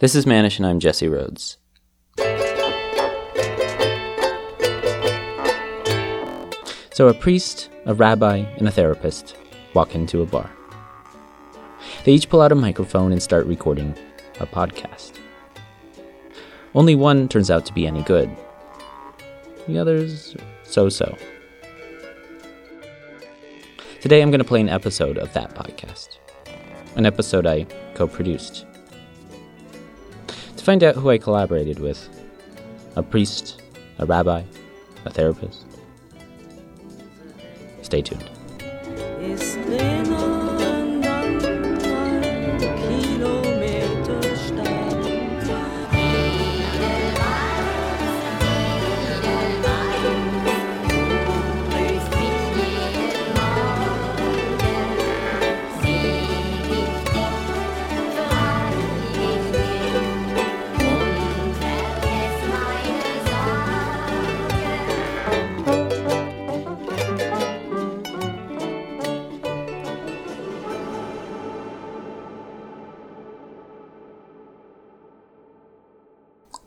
This is Manish, and I'm Jesse Rhodes. So, a priest, a rabbi, and a therapist walk into a bar. They each pull out a microphone and start recording a podcast. Only one turns out to be any good, the others, so so. Today, I'm going to play an episode of that podcast, an episode I co produced. Find out who I collaborated with a priest, a rabbi, a therapist. Stay tuned.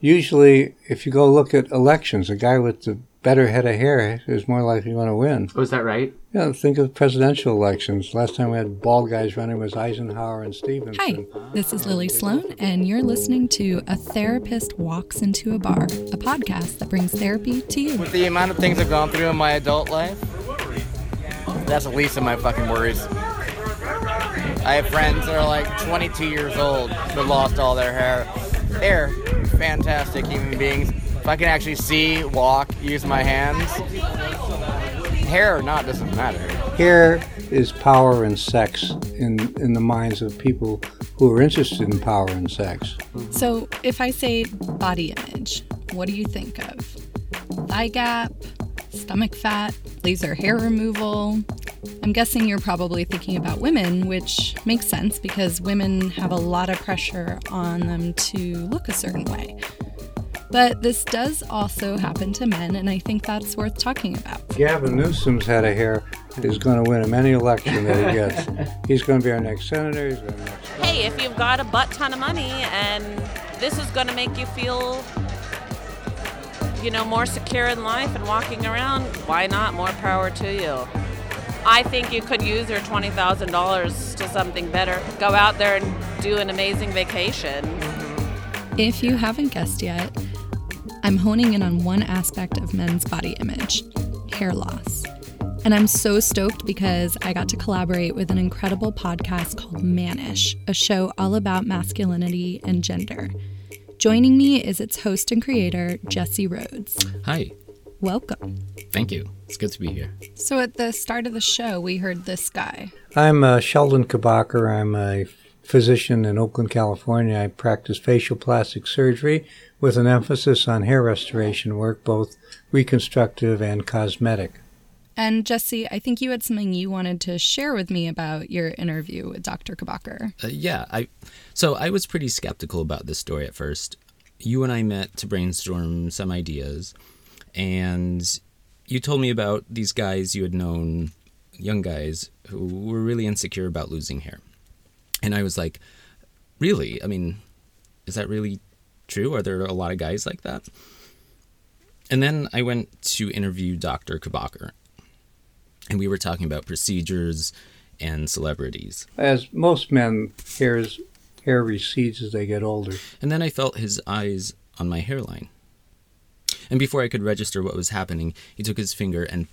Usually, if you go look at elections, a guy with the better head of hair is more likely going to win. Oh, is that right? Yeah, think of presidential elections. Last time we had bald guys running was Eisenhower and Stevenson. Hi, this is Lily Sloan, and you're listening to A Therapist Walks Into a Bar, a podcast that brings therapy to you. With the amount of things I've gone through in my adult life, that's the least of my fucking worries. I have friends that are like 22 years old that lost all their hair. They're fantastic human beings. If I can actually see, walk, use my hands, hair or not doesn't matter. Hair is power and sex in, in the minds of people who are interested in power and sex. So, if I say body image, what do you think of? Thigh gap, stomach fat, laser hair removal? I'm guessing you're probably thinking about women, which makes sense because women have a lot of pressure on them to look a certain way. But this does also happen to men, and I think that's worth talking about. Gavin Newsom's head of hair is going to win him any election that he gets. he's going to be our next senator. He's going to next. Hey, if you've got a butt ton of money and this is going to make you feel, you know, more secure in life and walking around, why not? More power to you. I think you could use your $20,000 to something better. Go out there and do an amazing vacation. If you haven't guessed yet, I'm honing in on one aspect of men's body image hair loss. And I'm so stoked because I got to collaborate with an incredible podcast called Manish, a show all about masculinity and gender. Joining me is its host and creator, Jesse Rhodes. Hi. Welcome. Thank you. It's good to be here. So, at the start of the show, we heard this guy. I'm uh, Sheldon Kabaker. I'm a physician in Oakland, California. I practice facial plastic surgery with an emphasis on hair restoration work, both reconstructive and cosmetic. And Jesse, I think you had something you wanted to share with me about your interview with Dr. Kabaker. Uh, yeah, I so I was pretty skeptical about this story at first. You and I met to brainstorm some ideas, and you told me about these guys you had known, young guys who were really insecure about losing hair. And I was like, really? I mean, is that really true? Are there a lot of guys like that? And then I went to interview Dr. Kabaker, and we were talking about procedures and celebrities. As most men, hair's, hair recedes as they get older. And then I felt his eyes on my hairline. And before I could register what was happening, he took his finger and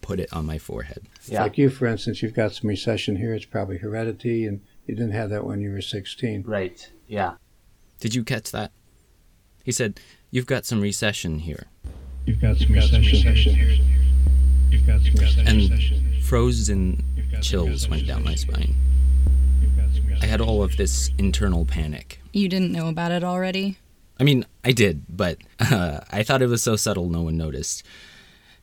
put it on my forehead. Yeah. Like you, for instance, you've got some recession here. It's probably heredity, and you didn't have that when you were 16. Right. Yeah. Did you catch that? He said, You've got some recession here. You've got some recession here. You've got some recession. And frozen chills went down my spine. I had all of this internal panic. You didn't know about it already? I mean, I did, but uh, I thought it was so subtle no one noticed.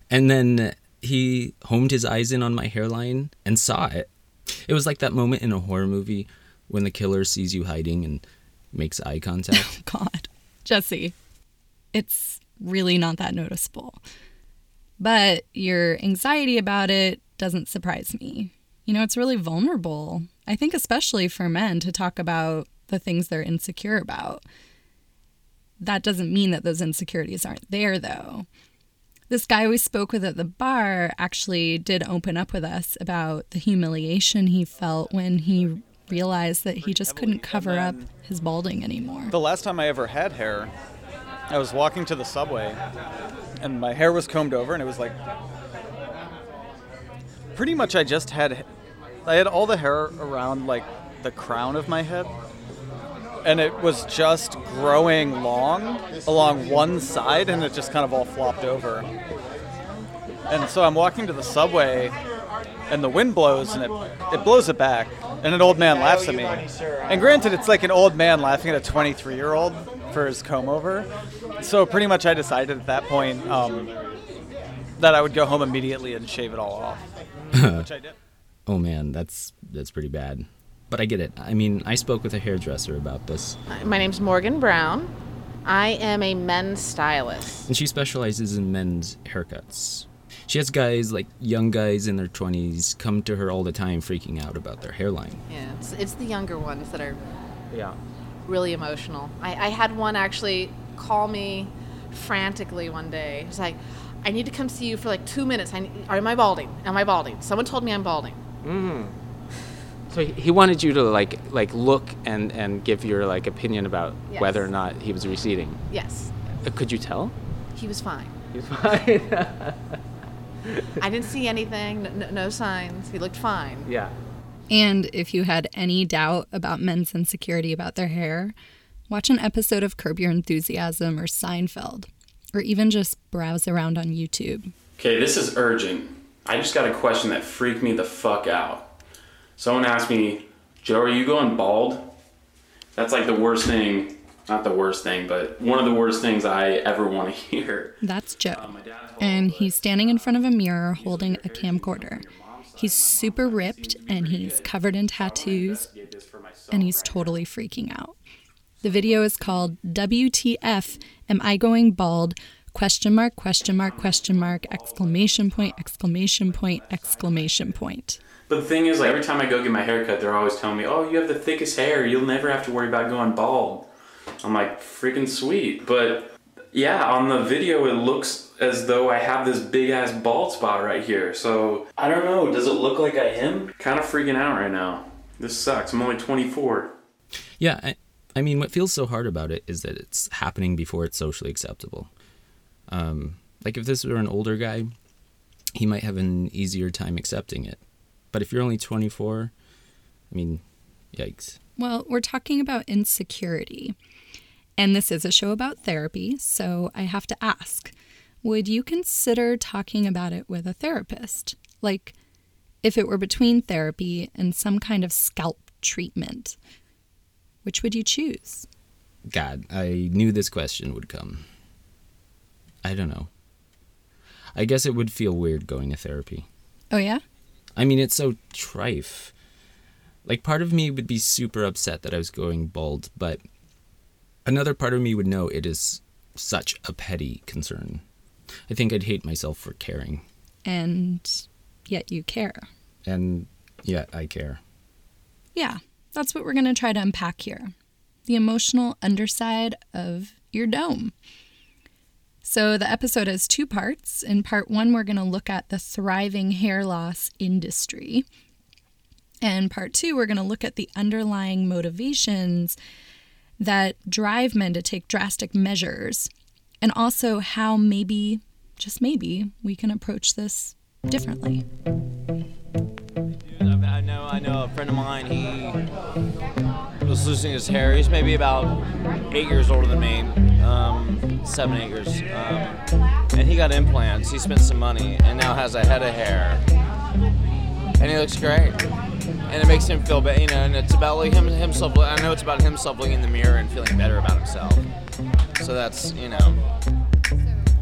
And then he homed his eyes in on my hairline and saw it. It was like that moment in a horror movie when the killer sees you hiding and makes eye contact. Oh, God. Jesse, it's really not that noticeable. But your anxiety about it doesn't surprise me. You know, it's really vulnerable. I think, especially for men, to talk about the things they're insecure about. That doesn't mean that those insecurities aren't there, though. This guy we spoke with at the bar actually did open up with us about the humiliation he felt when he realized that he just couldn't cover up his balding anymore. The last time I ever had hair, I was walking to the subway and my hair was combed over and it was like pretty much I just had I had all the hair around like the crown of my head and it was just growing long along one side and it just kind of all flopped over. And so I'm walking to the subway and the wind blows and it, it blows it back and an old man laughs at me. And granted it's like an old man laughing at a 23 year old for his comb over. So pretty much I decided at that point um, that I would go home immediately and shave it all off. which I did. Oh man, that's that's pretty bad. But I get it. I mean, I spoke with a hairdresser about this, My name's Morgan Brown. I am a men's stylist. and she specializes in men's haircuts. She has guys like young guys in their 20s come to her all the time freaking out about their hairline. Yeah, it's, it's the younger ones that are Yeah. really emotional. I, I had one actually call me frantically one day. He's like, I need to come see you for like two minutes. I, need- am I balding? Am I balding? Someone told me I'm balding. Mm-hmm. So he- he wanted you to like like look and and give your like opinion about Yes. whether or not he was receding. Yes, Uh, Could you tell? he was fine. He's fine. I didn't see anything, no, no, no signs. He looked fine. yeah. And if you had any doubt about men's insecurity about their hair, watch an episode of Curb Your Enthusiasm or Seinfeld, or even just browse around on YouTube. Okay, this is urgent. I just got a question that freaked me the fuck out. Someone asked me, Joe, are you going bald? That's like the worst thing, not the worst thing, but one of the worst things I ever want to hear. That's Joe. Uh, And he's standing in front of a mirror holding a camcorder. He's super ripped and he's covered in tattoos this for myself. and he's totally freaking out. The video is called WTF Am I Going Bald? Question mark, question mark, question mark, exclamation point, exclamation point, exclamation point. But the thing is, like, every time I go get my hair cut, they're always telling me, oh, you have the thickest hair. You'll never have to worry about going bald. I'm like, freaking sweet. But yeah, on the video, it looks as though I have this big ass bald spot right here. So I don't know. Does it look like I am? Kind of freaking out right now. This sucks. I'm only 24. Yeah, I, I mean, what feels so hard about it is that it's happening before it's socially acceptable. Um, like if this were an older guy, he might have an easier time accepting it. But if you're only 24, I mean, yikes. Well, we're talking about insecurity. And this is a show about therapy, so I have to ask would you consider talking about it with a therapist? Like, if it were between therapy and some kind of scalp treatment, which would you choose? God, I knew this question would come. I don't know. I guess it would feel weird going to therapy. Oh, yeah? I mean, it's so trife. Like, part of me would be super upset that I was going bald, but another part of me would know it is such a petty concern. I think I'd hate myself for caring. And yet you care. And yet I care. Yeah, that's what we're going to try to unpack here the emotional underside of your dome. So, the episode has two parts. In part one, we're going to look at the thriving hair loss industry. And part two, we're going to look at the underlying motivations that drive men to take drastic measures, and also how maybe, just maybe, we can approach this differently. I know, I know a friend of mine, he was losing his hair. He's maybe about eight years older than me, um, seven, acres. Um, and he got implants. He spent some money and now has a head of hair. And he looks great. And it makes him feel better, you know, and it's about like him, himself. I know it's about himself looking in the mirror and feeling better about himself. So that's, you know,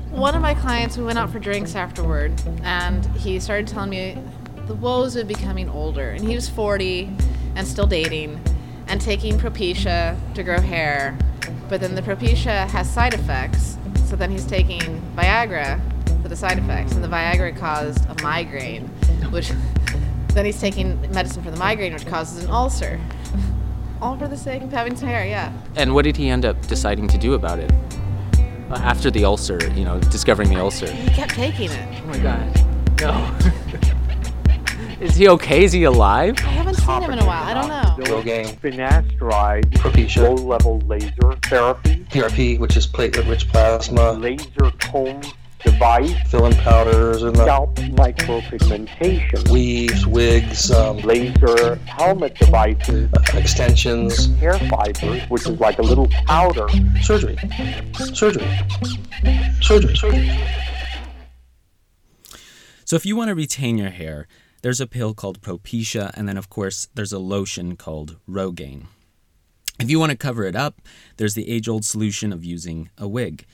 One of my clients, we went out for drinks afterward, and he started telling me the woes of becoming older. And he was 40 and still dating and taking Propecia to grow hair. But then the Propecia has side effects, so then he's taking Viagra for the side effects. And the Viagra caused a migraine, which then he's taking medicine for the migraine, which causes an ulcer. All for the sake of having some hair, yeah. And what did he end up deciding to do about it? After the ulcer, you know, discovering the ulcer. He kept taking it. Oh my god. No. Is he okay? Is he alive? I haven't seen him in a while. I don't know. Rogaine, finasteride, Propecia, low-level laser therapy, PRP, which is platelet-rich plasma, laser comb device, fill-in powders, and the scalp micropigmentation, weaves, wigs, um, laser helmet devices, uh, extensions, hair fibers, which is like a little powder, surgery, surgery, surgery, surgery. So if you want to retain your hair, there's a pill called Propecia, and then of course there's a lotion called Rogaine. If you want to cover it up, there's the age-old solution of using a wig.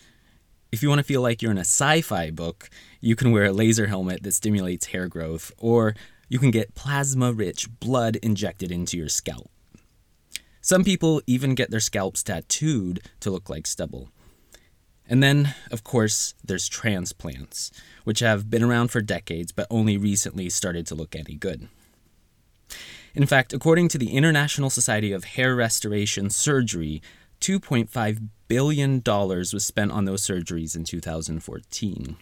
If you want to feel like you're in a sci-fi book, you can wear a laser helmet that stimulates hair growth, or you can get plasma-rich blood injected into your scalp. Some people even get their scalps tattooed to look like stubble. And then, of course, there's transplants, which have been around for decades but only recently started to look any good. In fact, according to the International Society of Hair Restoration Surgery, $2.5 billion was spent on those surgeries in 2014.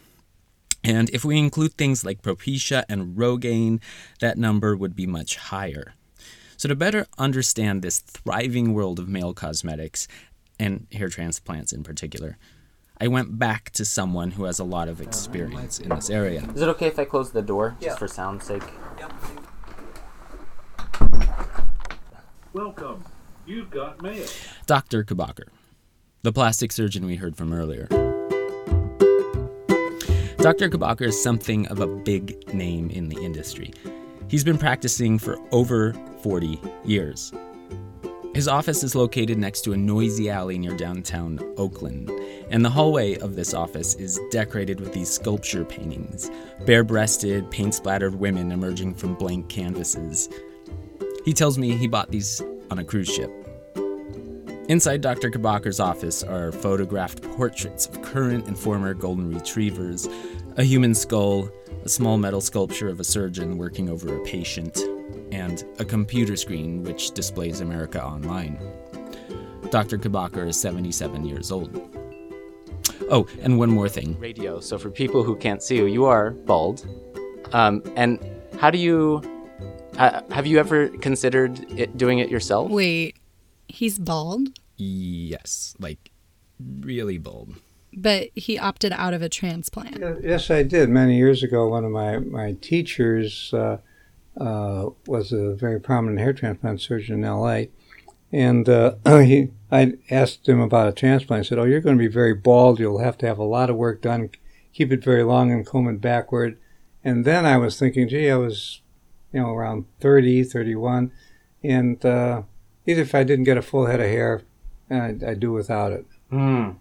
And if we include things like Propecia and Rogaine, that number would be much higher. So, to better understand this thriving world of male cosmetics, and hair transplants in particular, I went back to someone who has a lot of experience in this area. Is it okay if I close the door just for sound's sake? Welcome. You've got mail. Dr. Kabaker, the plastic surgeon we heard from earlier. Dr. Kabaker is something of a big name in the industry. He's been practicing for over 40 years. His office is located next to a noisy alley near downtown Oakland, and the hallway of this office is decorated with these sculpture paintings bare breasted, paint splattered women emerging from blank canvases. He tells me he bought these on a cruise ship. Inside Dr. Kabaker's office are photographed portraits of current and former golden retrievers, a human skull, a small metal sculpture of a surgeon working over a patient, and a computer screen which displays America Online. Dr. Kabaker is 77 years old. Oh, and one more thing. Radio. So for people who can't see you, you are bald. Um, and how do you? Uh, have you ever considered it, doing it yourself? Wait, he's bald, Yes, like really bald but he opted out of a transplant. Yes, I did. Many years ago, one of my, my teachers uh, uh, was a very prominent hair transplant surgeon in L.A. And uh, he, I asked him about a transplant. I said, "Oh, you're going to be very bald. You'll have to have a lot of work done. Keep it very long and comb it backward." And then I was thinking, "Gee, I was, you know, around 30, 31, and uh, either if I didn't get a full head of hair, I'd, I'd do without it." Hmm.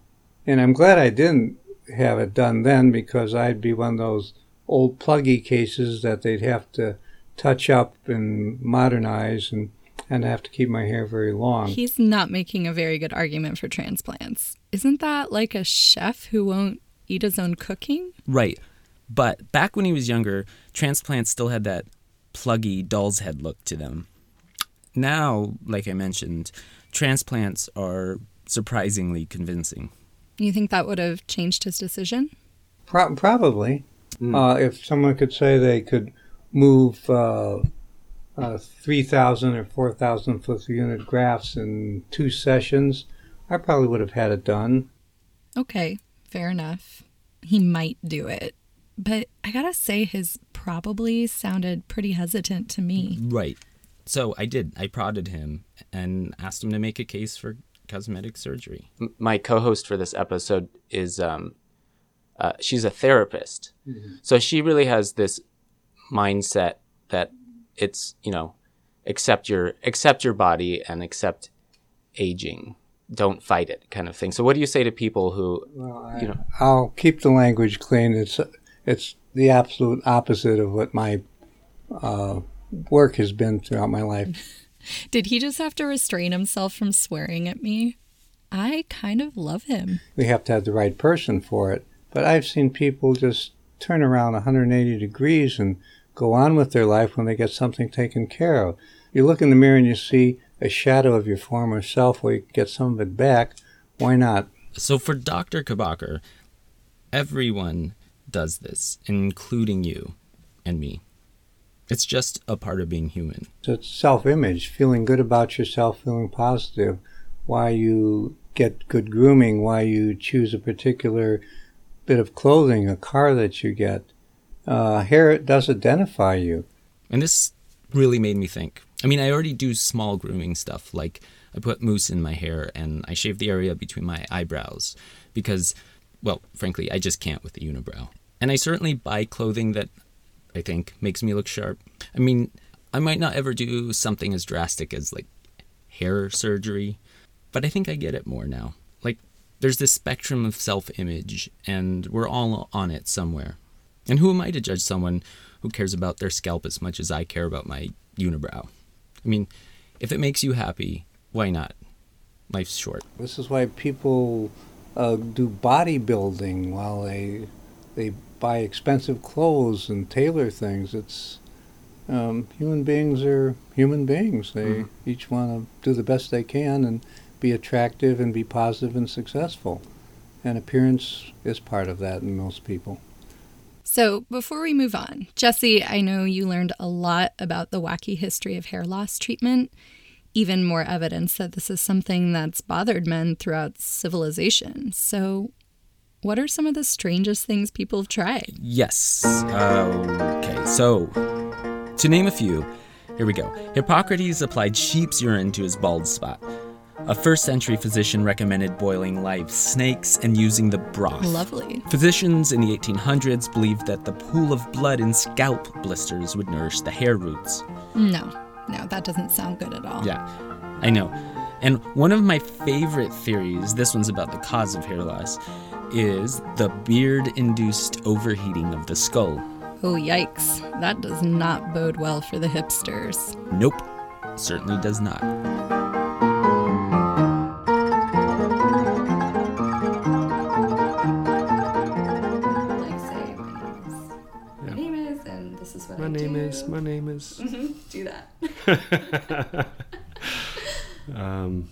And I'm glad I didn't have it done then because I'd be one of those old pluggy cases that they'd have to touch up and modernize and and have to keep my hair very long. He's not making a very good argument for transplants. Isn't that like a chef who won't eat his own cooking? Right. But back when he was younger, transplants still had that pluggy doll's head look to them. Now, like I mentioned, transplants are surprisingly convincing. You think that would have changed his decision? Pro- probably. Uh, if someone could say they could move uh, uh, 3,000 or 4,000 foot unit grafts in two sessions, I probably would have had it done. Okay, fair enough. He might do it. But I gotta say, his probably sounded pretty hesitant to me. Right. So I did. I prodded him and asked him to make a case for cosmetic surgery. M- My co-host for this episode is um, uh, she's a therapist, so she really has this mindset that it's you know accept your accept your body and accept aging don't fight it kind of thing so what do you say to people who you know I'll keep the language clean. It's it's the absolute opposite of what my uh, work has been throughout my life. Did he just have to restrain himself from swearing at me? I kind of love him. We have to have the right person for it. But I've seen people just turn around 180 degrees and go on with their life when they get something taken care of. You look in the mirror and you see a shadow of your former self where you get some of it back, why not? So for Dr. Kabaker, everyone does this, including you and me. It's just a part of being human. It's self image, feeling good about yourself, feeling positive, why you get good grooming, why you choose a particular bit of clothing, a car that you get. Uh, hair does identify you. And this really made me think. I mean, I already do small grooming stuff, like I put mousse in my hair and I shave the area between my eyebrows because, well, frankly, I just can't with the unibrow. And I certainly buy clothing that I think makes me look sharp. I mean, I might not ever do something as drastic as like hair surgery, but I think I get it more now. Like, there's this spectrum of self image, and we're all on it somewhere. And who am I to judge someone who cares about their scalp as much as I care about my unibrow? I mean, if it makes you happy, why not? Life's short. This is why people uh, do bodybuilding while they they buy expensive clothes and tailor things. It's um, human beings are human beings. They mm. each want to do the best they can and be attractive and be positive and successful. And appearance is part of that in most people. So, before we move on, Jesse, I know you learned a lot about the wacky history of hair loss treatment, even more evidence that this is something that's bothered men throughout civilization. So, what are some of the strangest things people have tried? Yes. Uh, okay, so to name a few, here we go. Hippocrates applied sheep's urine to his bald spot. A first century physician recommended boiling live snakes and using the broth. Lovely. Physicians in the 1800s believed that the pool of blood in scalp blisters would nourish the hair roots. No, no, that doesn't sound good at all. Yeah, I know. And one of my favorite theories, this one's about the cause of hair loss, is the beard induced overheating of the skull. Oh, yikes. That does not bode well for the hipsters. Nope, certainly does not. Name. My name is. Mm-hmm. Do that. um,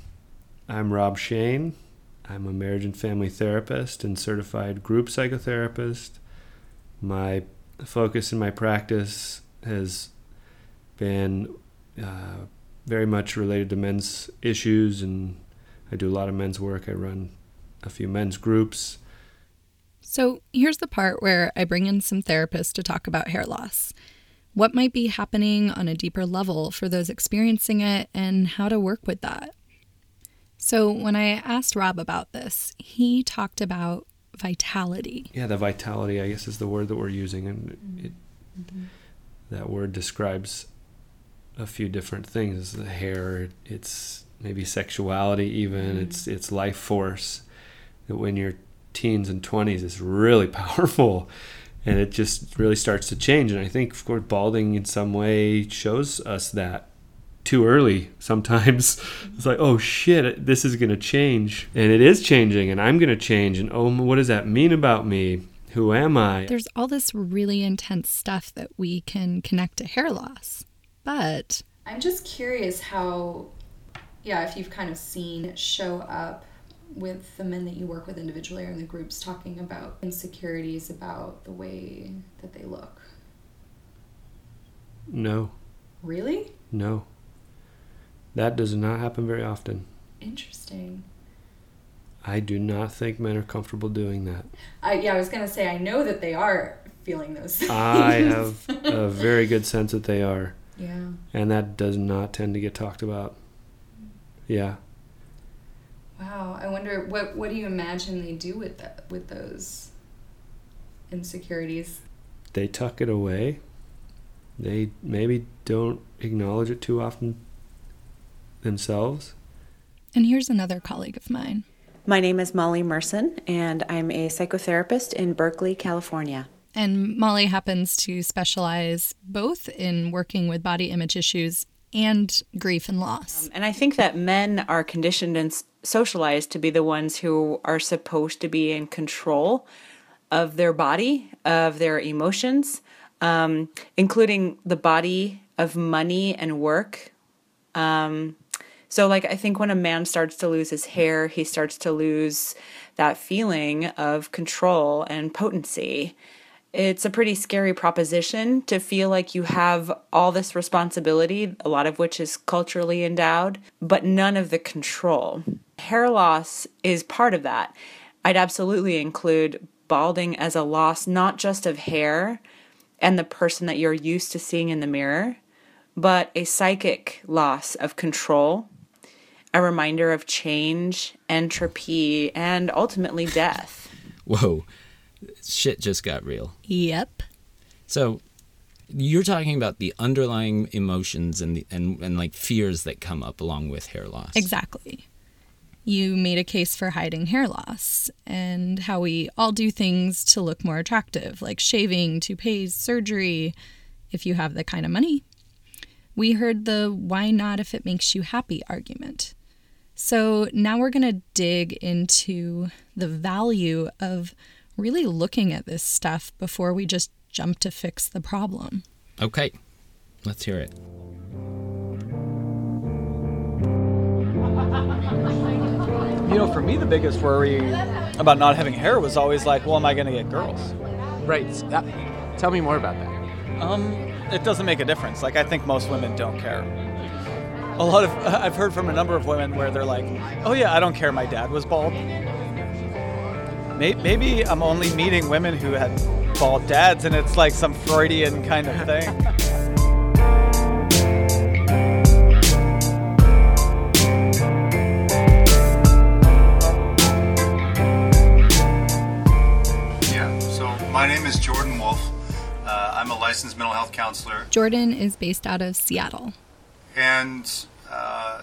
I'm Rob Shane. I'm a marriage and family therapist and certified group psychotherapist. My focus in my practice has been uh, very much related to men's issues, and I do a lot of men's work. I run a few men's groups. So here's the part where I bring in some therapists to talk about hair loss. What might be happening on a deeper level for those experiencing it, and how to work with that. So, when I asked Rob about this, he talked about vitality. Yeah, the vitality, I guess, is the word that we're using. And it, mm-hmm. that word describes a few different things. It's the hair, it's maybe sexuality, even, mm-hmm. it's, it's life force. That when you're teens and 20s is really powerful and it just really starts to change. And I think, of course, balding in some way shows us that too early sometimes. It's like, oh shit, this is going to change. And it is changing, and I'm going to change. And oh, what does that mean about me? Who am I? There's all this really intense stuff that we can connect to hair loss. But I'm just curious how, yeah, if you've kind of seen it show up with the men that you work with individually or in the groups talking about insecurities about the way that they look. No. Really? No. That does not happen very often. Interesting. I do not think men are comfortable doing that. I, yeah, I was going to say, I know that they are feeling those things. I have a very good sense that they are. Yeah. And that does not tend to get talked about. Yeah. Wow, I wonder what what do you imagine they do with that with those insecurities? They tuck it away. They maybe don't acknowledge it too often themselves. And here's another colleague of mine. My name is Molly Merson, and I'm a psychotherapist in Berkeley, California. And Molly happens to specialize both in working with body image issues and grief and loss. Um, and I think that men are conditioned and socialized to be the ones who are supposed to be in control of their body, of their emotions, um, including the body of money and work. Um, So, like, I think when a man starts to lose his hair, he starts to lose that feeling of control and potency. It's a pretty scary proposition to feel like you have all this responsibility, a lot of which is culturally endowed, but none of the control. Hair loss is part of that. I'd absolutely include balding as a loss, not just of hair and the person that you're used to seeing in the mirror, but a psychic loss of control, a reminder of change, entropy, and ultimately death. Whoa, shit just got real. Yep. So you're talking about the underlying emotions and the, and and like fears that come up along with hair loss. Exactly. You made a case for hiding hair loss and how we all do things to look more attractive, like shaving, toupees, surgery, if you have the kind of money. We heard the why not if it makes you happy argument. So now we're going to dig into the value of really looking at this stuff before we just jump to fix the problem. Okay, let's hear it. You know, for me, the biggest worry about not having hair was always like, well, am I going to get girls? Right. Uh, tell me more about that. Um, it doesn't make a difference. Like, I think most women don't care. A lot of, I've heard from a number of women where they're like, oh, yeah, I don't care. My dad was bald. May- Maybe I'm only meeting women who had bald dads, and it's like some Freudian kind of thing. Yeah, so my name is Jordan Wolf. Uh, I'm a licensed mental health counselor, Jordan is based out of Seattle. and uh,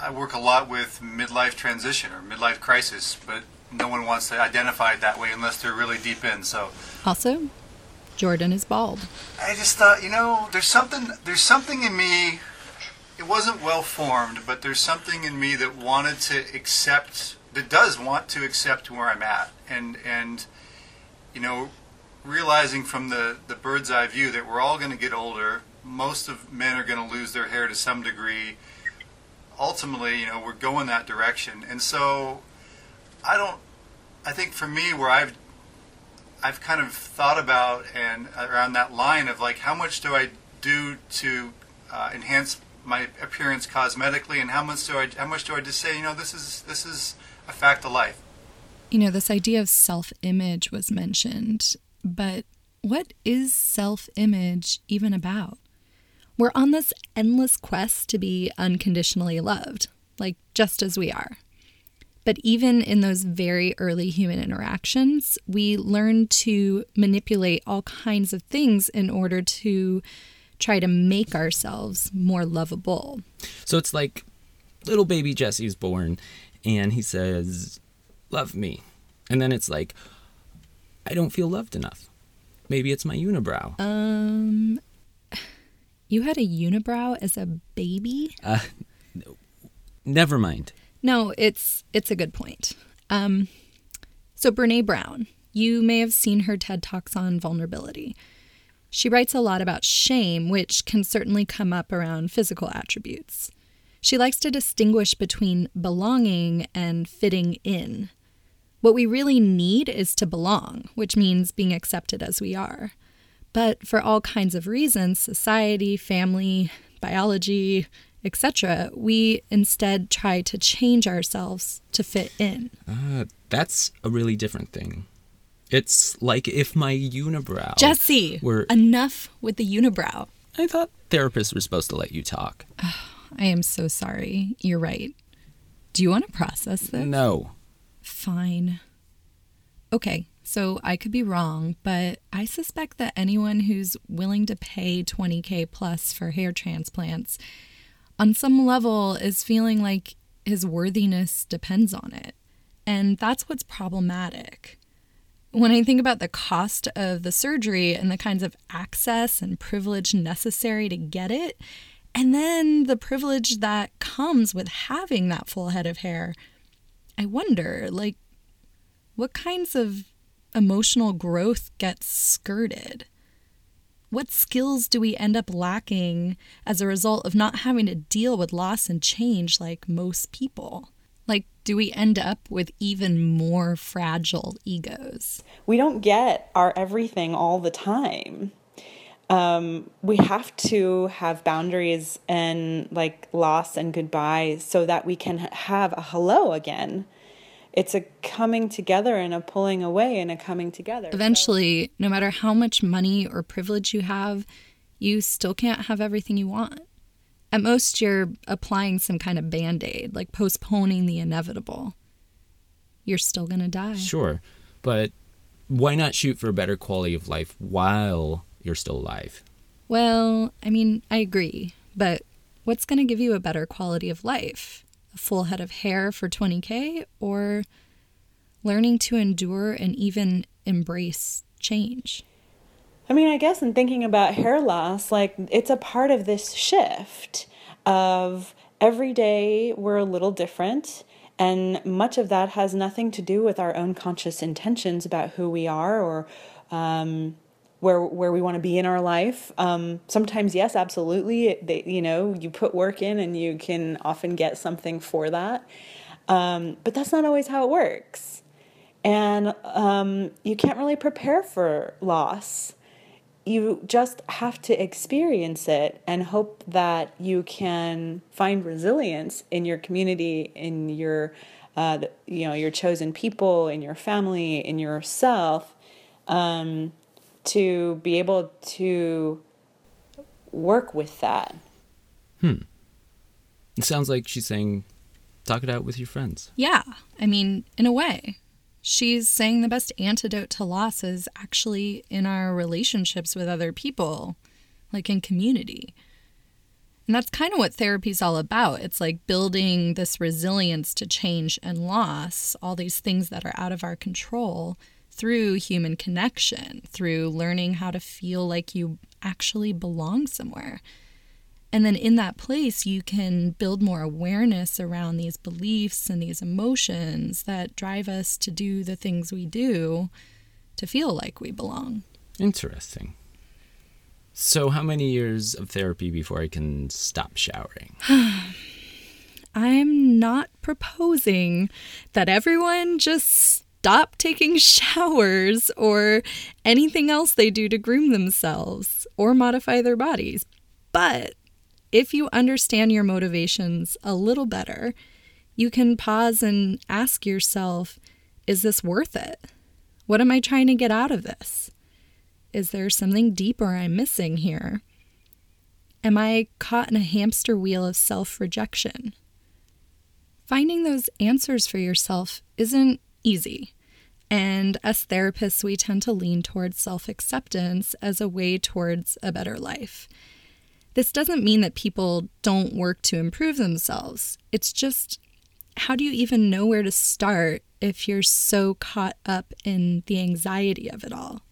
I work a lot with midlife transition or midlife crisis, but no one wants to identify it that way unless they're really deep in. So Also, Jordan is bald. I just thought, you know, there's something there's something in me. It wasn't well formed, but there's something in me that wanted to accept that does want to accept where I'm at, and and you know, realizing from the the bird's eye view that we're all going to get older. Most of men are going to lose their hair to some degree. Ultimately, you know, we're going that direction, and so I don't. I think for me, where I've I've kind of thought about and around that line of like how much do I do to uh, enhance my appearance cosmetically, and how much do I how much do I just say you know this is this is a fact of life. You know, this idea of self image was mentioned, but what is self image even about? We're on this endless quest to be unconditionally loved, like just as we are. But even in those very early human interactions, we learn to manipulate all kinds of things in order to try to make ourselves more lovable. So it's like little baby Jesse's born and he says, Love me. And then it's like, I don't feel loved enough. Maybe it's my unibrow. Um, you had a unibrow as a baby? Uh, never mind. No, it's it's a good point. Um, so Brene Brown, you may have seen her TED talks on vulnerability. She writes a lot about shame, which can certainly come up around physical attributes. She likes to distinguish between belonging and fitting in. What we really need is to belong, which means being accepted as we are. But for all kinds of reasons society, family, biology, etc. we instead try to change ourselves to fit in. Uh, that's a really different thing. It's like if my unibrow. Jesse, were. enough with the unibrow. I thought therapists were supposed to let you talk. I am so sorry. You're right. Do you want to process this? No. Fine. Okay, so I could be wrong, but I suspect that anyone who's willing to pay 20k plus for hair transplants on some level is feeling like his worthiness depends on it. And that's what's problematic. When I think about the cost of the surgery and the kinds of access and privilege necessary to get it, and then the privilege that comes with having that full head of hair, I wonder, like, what kinds of emotional growth gets skirted? What skills do we end up lacking as a result of not having to deal with loss and change like most people? Like, do we end up with even more fragile egos? We don't get our everything all the time. Um, we have to have boundaries and like loss and goodbye so that we can have a hello again. It's a coming together and a pulling away and a coming together. Eventually, no matter how much money or privilege you have, you still can't have everything you want. At most, you're applying some kind of band aid, like postponing the inevitable. You're still going to die. Sure, but why not shoot for a better quality of life while you're still alive? Well, I mean, I agree, but what's going to give you a better quality of life? Full head of hair for 20K or learning to endure and even embrace change? I mean, I guess in thinking about hair loss, like it's a part of this shift of every day we're a little different. And much of that has nothing to do with our own conscious intentions about who we are or um, where where we want to be in our life. Um, sometimes, yes, absolutely. It, they, you know, you put work in, and you can often get something for that. Um, but that's not always how it works, and um, you can't really prepare for loss you just have to experience it and hope that you can find resilience in your community in your uh, you know your chosen people in your family in yourself um, to be able to work with that. Hmm. It sounds like she's saying talk it out with your friends. Yeah. I mean in a way. She's saying the best antidote to loss is actually in our relationships with other people, like in community. And that's kind of what therapy's all about. It's like building this resilience to change and loss, all these things that are out of our control through human connection, through learning how to feel like you actually belong somewhere. And then in that place, you can build more awareness around these beliefs and these emotions that drive us to do the things we do to feel like we belong. Interesting. So, how many years of therapy before I can stop showering? I'm not proposing that everyone just stop taking showers or anything else they do to groom themselves or modify their bodies. But if you understand your motivations a little better, you can pause and ask yourself is this worth it? What am I trying to get out of this? Is there something deeper I'm missing here? Am I caught in a hamster wheel of self rejection? Finding those answers for yourself isn't easy. And as therapists, we tend to lean towards self acceptance as a way towards a better life. This doesn't mean that people don't work to improve themselves. It's just how do you even know where to start if you're so caught up in the anxiety of it all?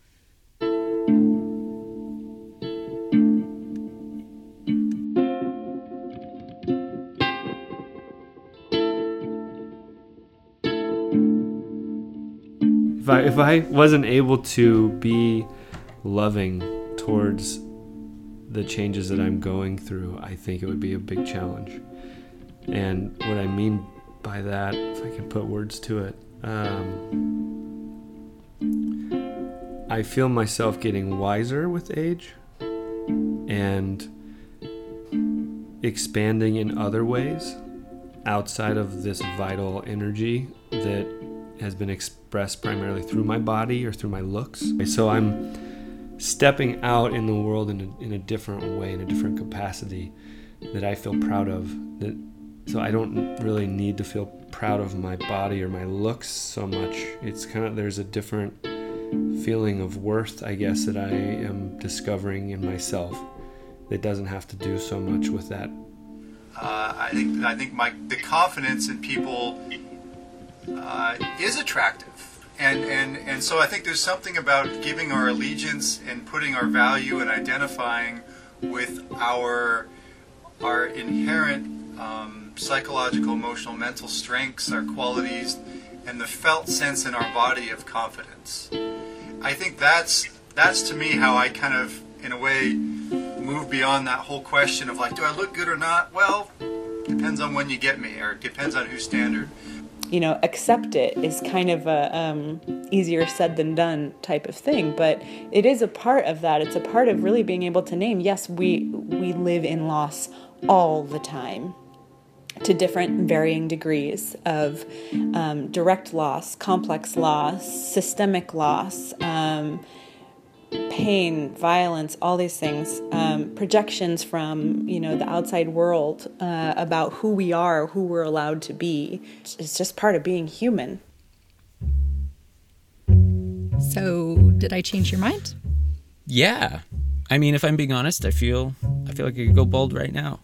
If I if I wasn't able to be loving towards the changes that I'm going through, I think it would be a big challenge. And what I mean by that, if I can put words to it, um, I feel myself getting wiser with age and expanding in other ways outside of this vital energy that has been primarily through my body or through my looks. So I'm stepping out in the world in a, in a different way, in a different capacity that I feel proud of. That so I don't really need to feel proud of my body or my looks so much. It's kind of there's a different feeling of worth, I guess, that I am discovering in myself that doesn't have to do so much with that. Uh, I think I think my the confidence in people uh, is attractive and and and so I think there's something about giving our allegiance and putting our value and identifying with our our inherent um, psychological, emotional, mental strengths, our qualities, and the felt sense in our body of confidence. I think that's that's to me how I kind of in a way, move beyond that whole question of like, do I look good or not? Well, depends on when you get me, or depends on whose standard. You know accept it is kind of a um, easier said than done type of thing but it is a part of that. It's a part of really being able to name yes we we live in loss all the time to different varying degrees of um, direct loss complex loss systemic loss um, pain violence all these things um, projections from you know the outside world uh, about who we are who we're allowed to be it's just part of being human So, did I change your mind? Yeah. I mean, if I'm being honest, I feel I feel like I could go bald right now.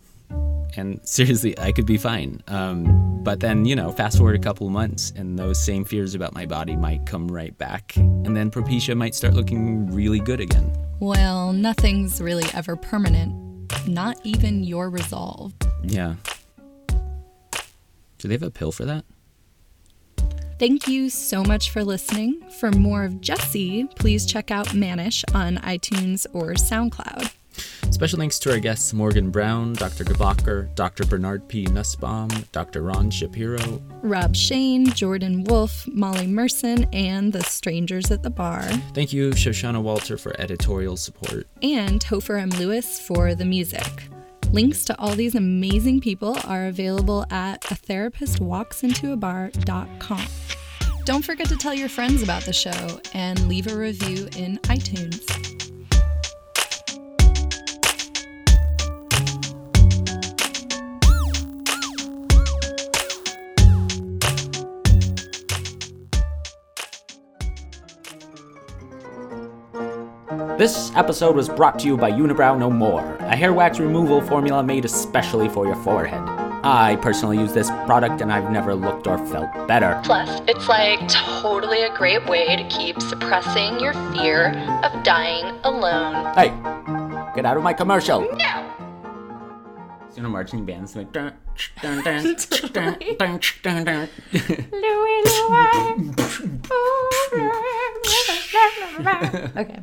And seriously, I could be fine. Um, but then, you know, fast forward a couple months, and those same fears about my body might come right back, and then Propecia might start looking really good again. Well, nothing's really ever permanent, not even your resolve. Yeah. Do they have a pill for that? Thank you so much for listening. For more of Jesse, please check out Manish on iTunes or SoundCloud. Special thanks to our guests Morgan Brown, Dr. Kabaker, Dr. Bernard P. Nussbaum, Dr. Ron Shapiro. Rob Shane, Jordan Wolf, Molly Merson, and the Strangers at the Bar, Thank you, Shoshana Walter, for editorial support. and Hofer M. Lewis for the music. Links to all these amazing people are available at a therapist walks into a bar.com. Don't forget to tell your friends about the show and leave a review in iTunes. This episode was brought to you by Unibrow No More, a hair wax removal formula made especially for your forehead. I personally use this product and I've never looked or felt better. Plus, it's like totally a great way to keep suppressing your fear of dying alone. Hey, get out of my commercial. No! You know, marching bands like dun, dun, dun, dun, dun, dun, dun. okay.